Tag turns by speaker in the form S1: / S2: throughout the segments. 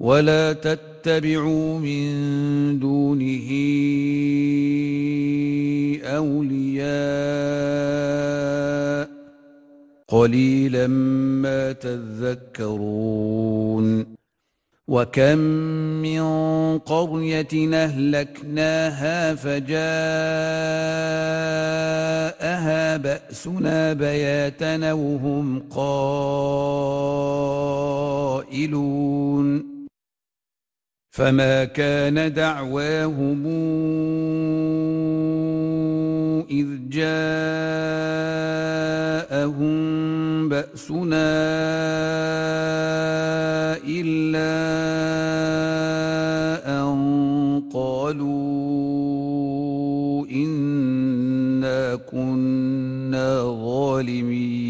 S1: ولا تتبعوا من دونه أولياء. قليلا ما تذكرون. وكم من قرية أهلكناها فجاءها بأسنا بياتا وهم قائلون. فما كان دعواهم إذ جاءهم بأسنا إلا أن قالوا إنا كنا ظالمين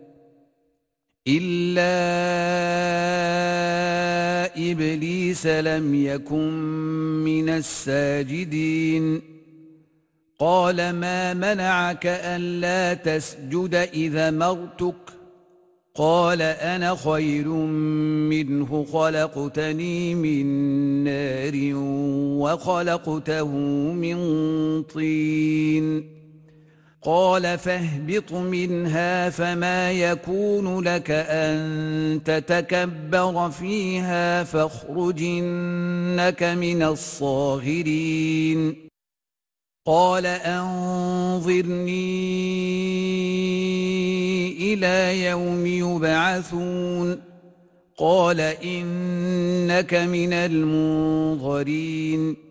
S1: إلا إبليس لم يكن من الساجدين. قال ما منعك ألا تسجد إذا مرتك؟ قال أنا خير منه خلقتني من نار وخلقته من طين. قال فاهبط منها فما يكون لك أن تتكبر فيها فاخرجنك من الصاغرين. قال أنظرني إلى يوم يبعثون. قال إنك من المنظرين.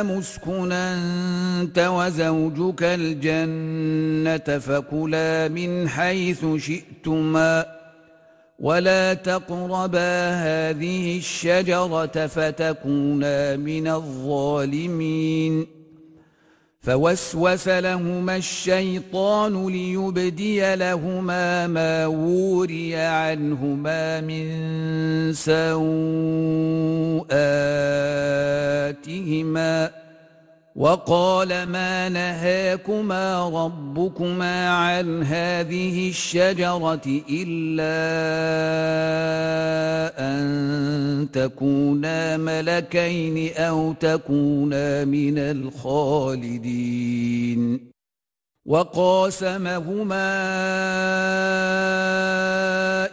S1: آدم اسكن أنت وزوجك الجنة فكلا من حيث شئتما ولا تقربا هذه الشجرة فتكونا من الظالمين فوسوس لهما الشيطان ليبدي لهما ما وري عنهما من سوءاتهما. وقال ما نهاكما ربكما عن هذه الشجرة إلا أن تكونا ملكين أو تكونا من الخالدين. وقاسمهما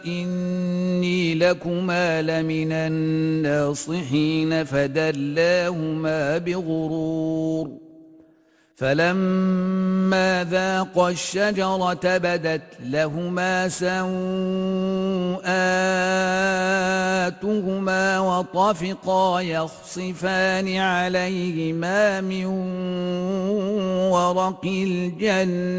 S1: إني لكما لمن الناصحين فدلاهما بغرور فلما ذاقا الشجرة بدت لهما سوءاتهما وطفقا يخصفان عليهما من ورق الجنة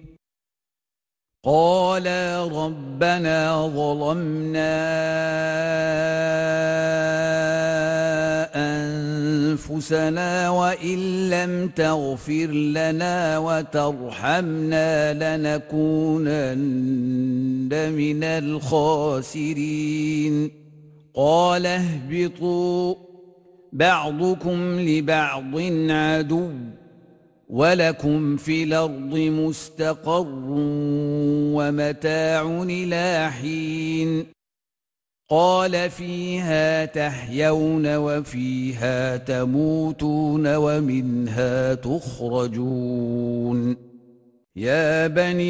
S1: قالا ربنا ظلمنا أنفسنا وإن لم تغفر لنا وترحمنا لنكونن من الخاسرين. قال اهبطوا بعضكم لبعض عدو. ولكم في الأرض مستقر ومتاع إلى حين قال فيها تحيون وفيها تموتون ومنها تخرجون يا بني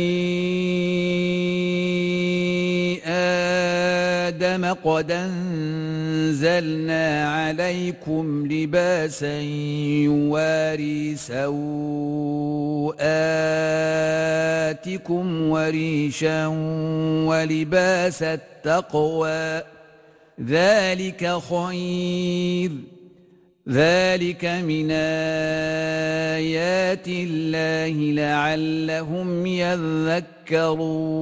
S1: آدم قد أنزلنا عليكم لباسا يواري سوآتكم وريشا ولباس التقوى. ذلك خير. ذلك من آيات الله لعلهم يذكرون.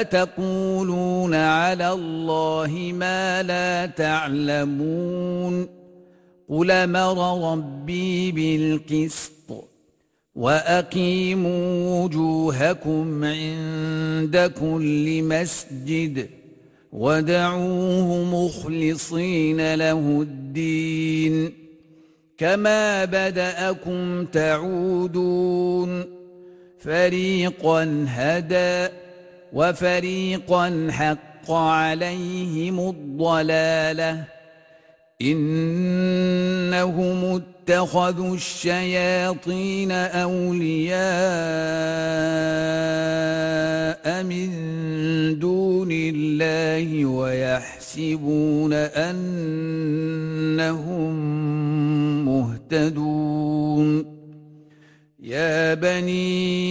S1: أتقولون على الله ما لا تعلمون قل مر ربي بالقسط وأقيموا وجوهكم عند كل مسجد ودعوه مخلصين له الدين كما بدأكم تعودون فريقا هدى وفريقا حق عليهم الضلالة. إنهم اتخذوا الشياطين أولياء من دون الله ويحسبون أنهم مهتدون. يا بني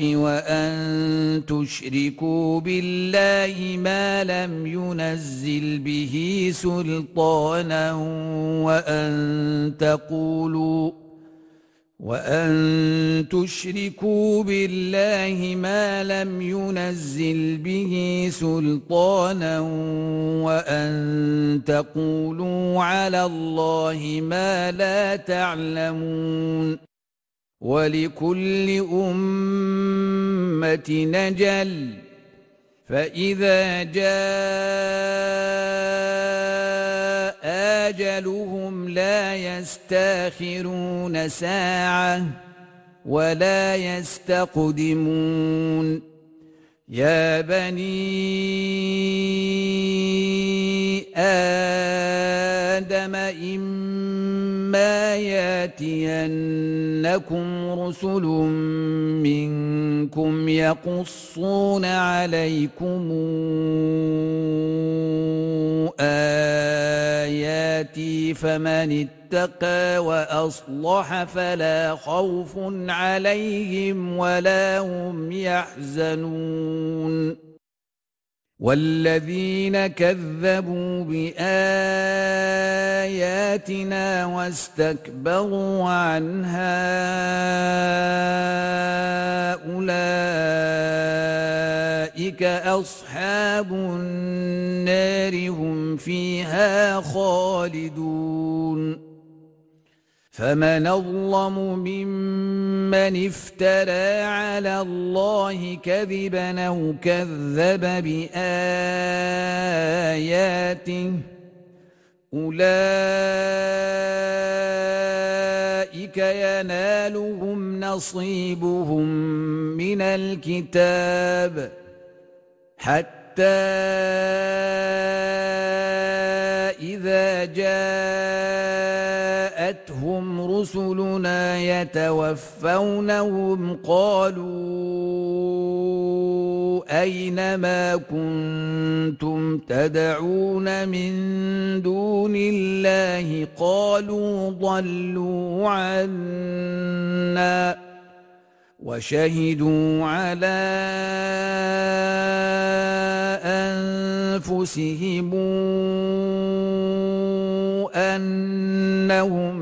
S1: وأن تشركوا بالله ما لم ينزل به سلطانا وأن تقولوا وأن تشركوا بالله ما لم ينزل به سلطانا وأن تقولوا على الله ما لا تعلمون ولكل أمة نجل. فإذا جاء آجلهم لا يستأخرون ساعة ولا يستقدمون. يا بني آدم إما ياتينكم رسل منكم يقصون عليكم آياتي فمن اتقى وأصلح فلا خوف عليهم ولا هم يحزنون والذين كذبوا بآياتنا واستكبروا عنها أولئك أصحاب النار هم فيها خالدون فمن اظلم ممن افترى على الله كذبا أو كذب باياته أولئك ينالهم نصيبهم من الكتاب حتى إذا جاءتهم رسلنا يتوفونهم قالوا أين ما كنتم تدعون من دون الله قالوا ضلوا عنا وشهدوا على أنفسهم أنهم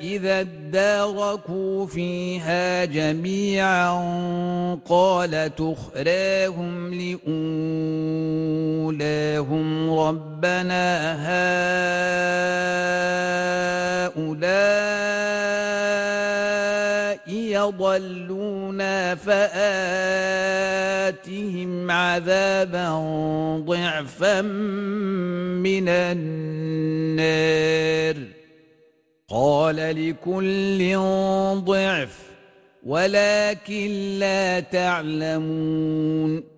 S1: إذا اداركوا فيها جميعا قال تخراهم لأولاهم ربنا هؤلاء يضلونا فآتهم عذابا ضعفا من النار. قال لكل ضعف ولكن لا تعلمون.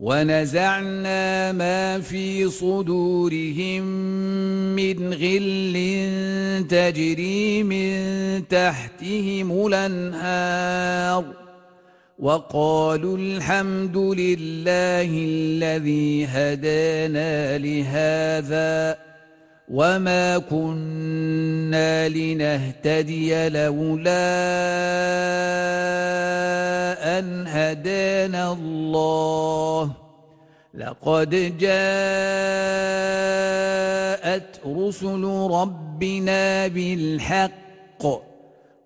S1: ونزعنا ما في صدورهم من غل تجري من تحتهم الأنهار وقالوا الحمد لله الذي هدانا لهذا وما كنا لنهتدي لولا ان هدانا الله لقد جاءت رسل ربنا بالحق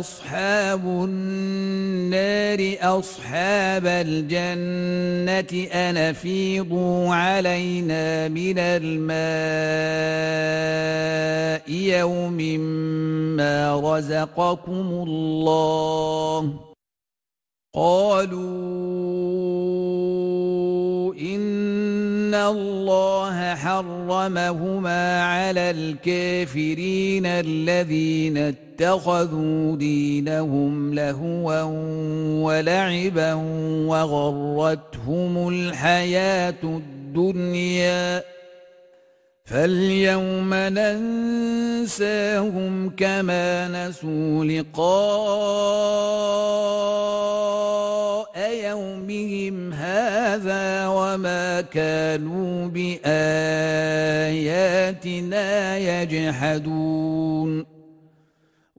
S1: أصحاب النار أصحاب الجنة أن فيضوا علينا من الماء يوم ما رزقكم الله قالوا إن الله حرمهما على الكافرين الذين اتخذوا دينهم لهوا ولعبا وغرتهم الحياة الدنيا. فاليوم ننساهم كما نسوا لقاء يومهم هذا وما كانوا بآياتنا يجحدون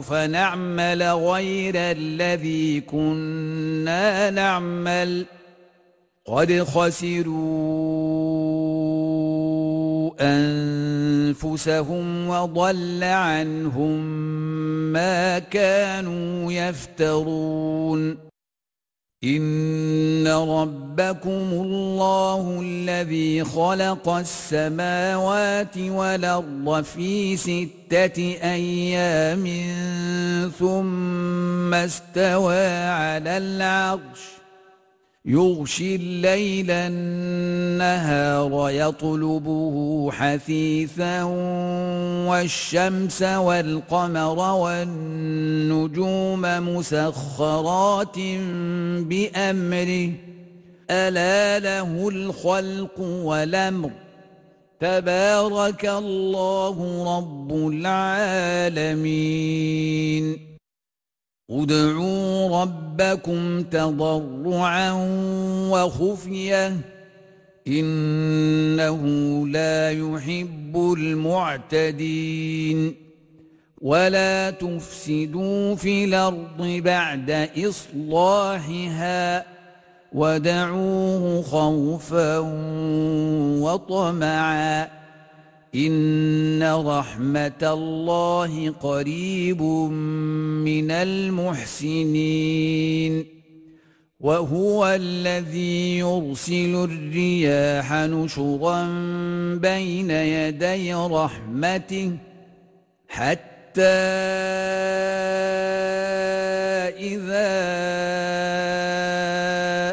S1: فنعمل غير الذي كنا نعمل. قد خسروا أنفسهم وضل عنهم ما كانوا يفترون. إن ربكم الله الذي خلق السماوات والأرض في ستة أيام ثم استوى على العرش يغشي الليل النهار يطلبه حثيثا والشمس والقمر والنجوم مسخرات بأمره. ألا له الخلق والأمر. تبارك الله رب العالمين. ادعوا ربكم تضرعا وخفية إنه لا يحب المعتدين ولا تفسدوا في الأرض بعد إصلاحها ودعوه خوفا وطمعا إن رحمة الله قريب من المحسنين وهو الذي يرسل الرياح نشرا بين يدي رحمته حتى إذا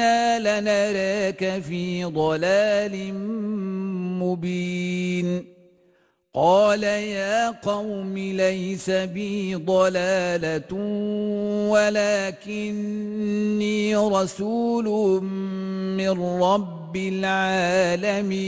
S1: أنا لنراك في ضلال مبين قال يا قوم ليس بي ضلاله ولكني رسول من رب العالمين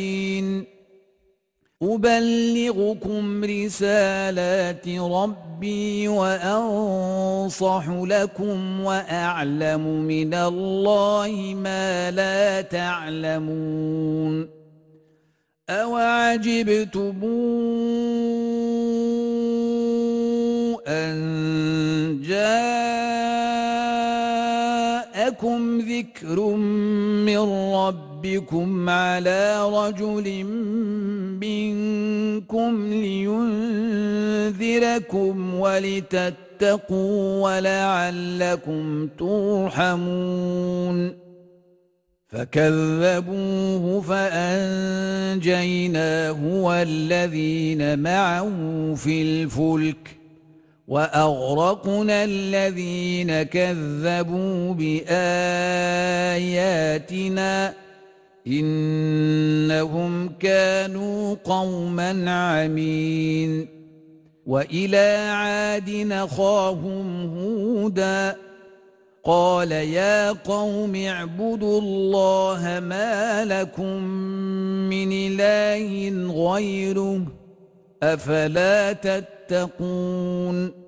S1: أبلغكم رسالات ربي وأنصح لكم وأعلم من الله ما لا تعلمون أوعجبتم أن جاءكم ذكر من ربكم على رجل منكم لينذركم ولتتقوا ولعلكم ترحمون فكذبوه فانجيناه والذين معه في الفلك واغرقنا الذين كذبوا باياتنا إنهم كانوا قوما عمين. وإلى عاد نخاهم هودا. قال يا قوم اعبدوا الله ما لكم من إله غيره أفلا تتقون؟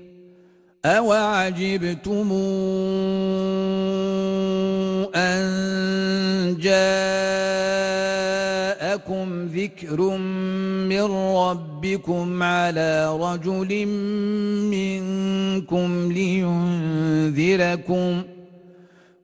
S1: أوعجبتم أن جاء جاءكم ذكر من ربكم على رجل منكم لينذركم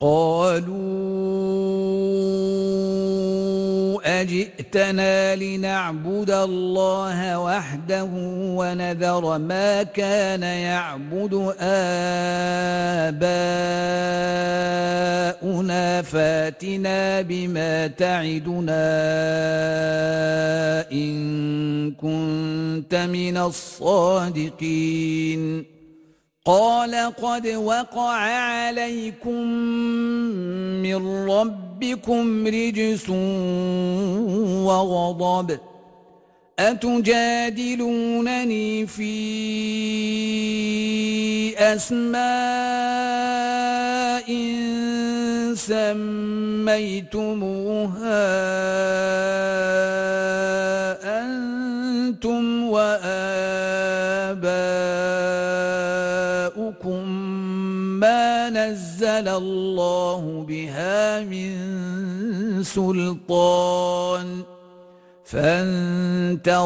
S1: قالوا أجئتنا لنعبد الله وحده ونذر ما كان يعبد آباؤنا فاتنا بما تعدنا إن كنت من الصادقين قال قد وقع عليكم من ربكم رجس وغضب أتجادلونني في أسماء سميتموها أنتم وآباؤكم نزل الله بها من سلطان. فانتظروا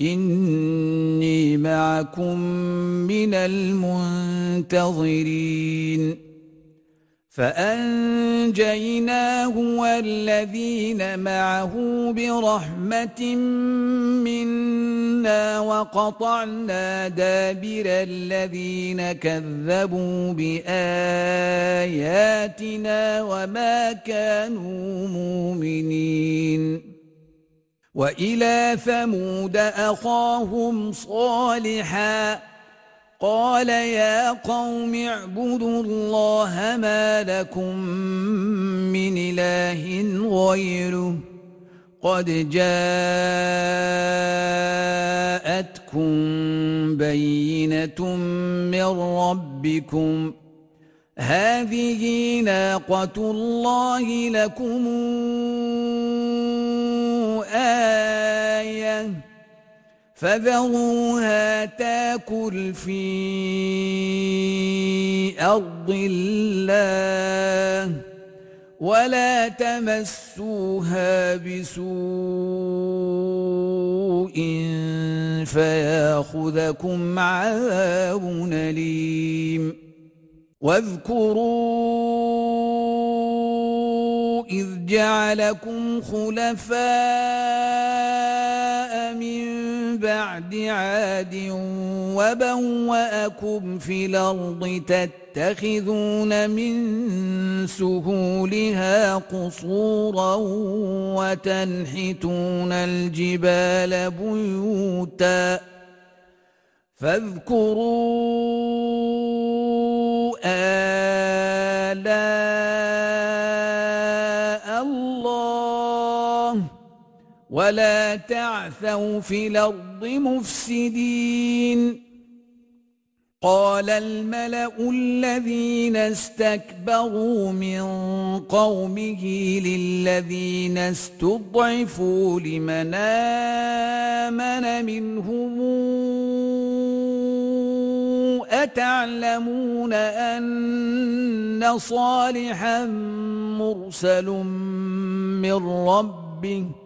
S1: إني معكم من المنتظرين. فأنجيناه والذين معه برحمة منا وقطعنا دابر الذين كذبوا بآياتنا وما كانوا مؤمنين وإلى ثمود أخاهم صالحا قال يا قوم اعبدوا الله ما لكم من إله غيره قد جاءتكم بينة من ربكم هذه ناقة الله لكم آية فذروها تاكل في أرض الله ولا تمسوها بسوء فياخذكم عذاب أليم. واذكروا إذ جعلكم خلفاء من بعد عاد وبوأكم في الأرض تتخذون من سهولها قصورا وتنحتون الجبال بيوتا فاذكروا آلاء ولا تعثوا في الأرض مفسدين قال الملأ الذين استكبروا من قومه للذين استضعفوا لمن آمن منهم أتعلمون أن صالحا مرسل من ربه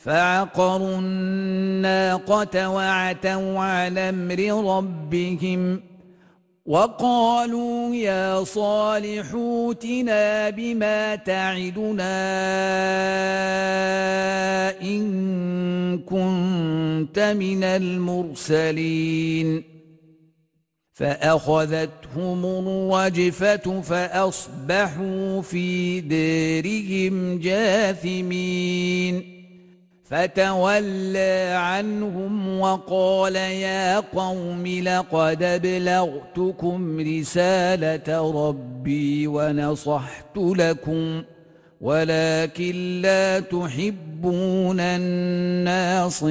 S1: فعقروا الناقة وعتوا على أمر ربهم وقالوا يا صالح اوتنا بما تعدنا إن كنت من المرسلين فأخذتهم الرجفة فأصبحوا في ديرهم جاثمين فتولى عنهم وقال يا قوم لقد أبلغتكم رسالة ربي ونصحت لكم ولكن لا تحبون الناصحين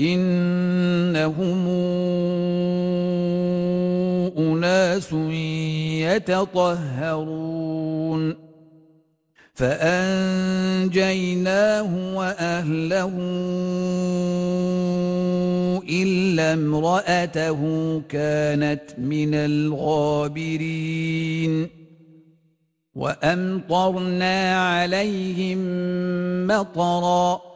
S1: إنهم أناس يتطهرون. فأنجيناه وأهله إلا امرأته كانت من الغابرين. وأمطرنا عليهم مطرًا.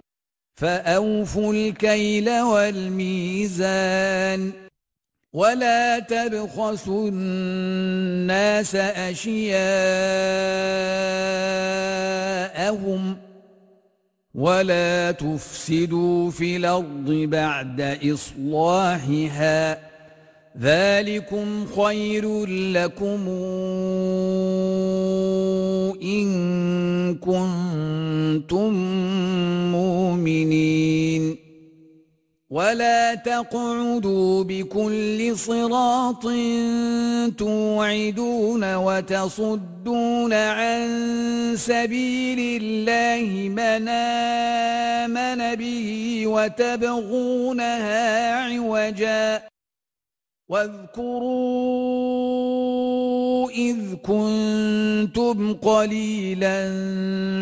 S1: فأوفوا الكيل والميزان ولا تبخسوا الناس أشياءهم ولا تفسدوا في الأرض بعد إصلاحها ذلكم خير لكم إن كنتم مؤمنين. ولا تقعدوا بكل صراط توعدون وتصدون عن سبيل الله من آمن به وتبغونها عوجاً. واذكروا إذ كنتم قليلا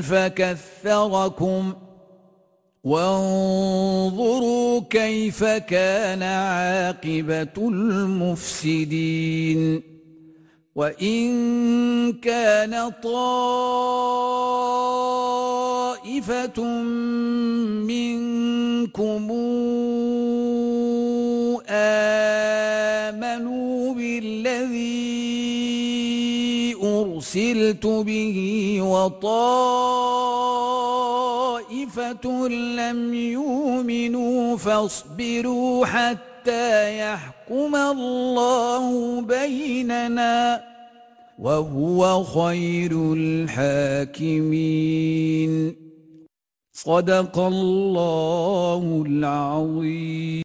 S1: فكثركم وانظروا كيف كان عاقبة المفسدين وإن كان طائفة منكم أرسلت به وطائفة لم يؤمنوا فاصبروا حتى يحكم الله بيننا وهو خير الحاكمين. صدق الله العظيم.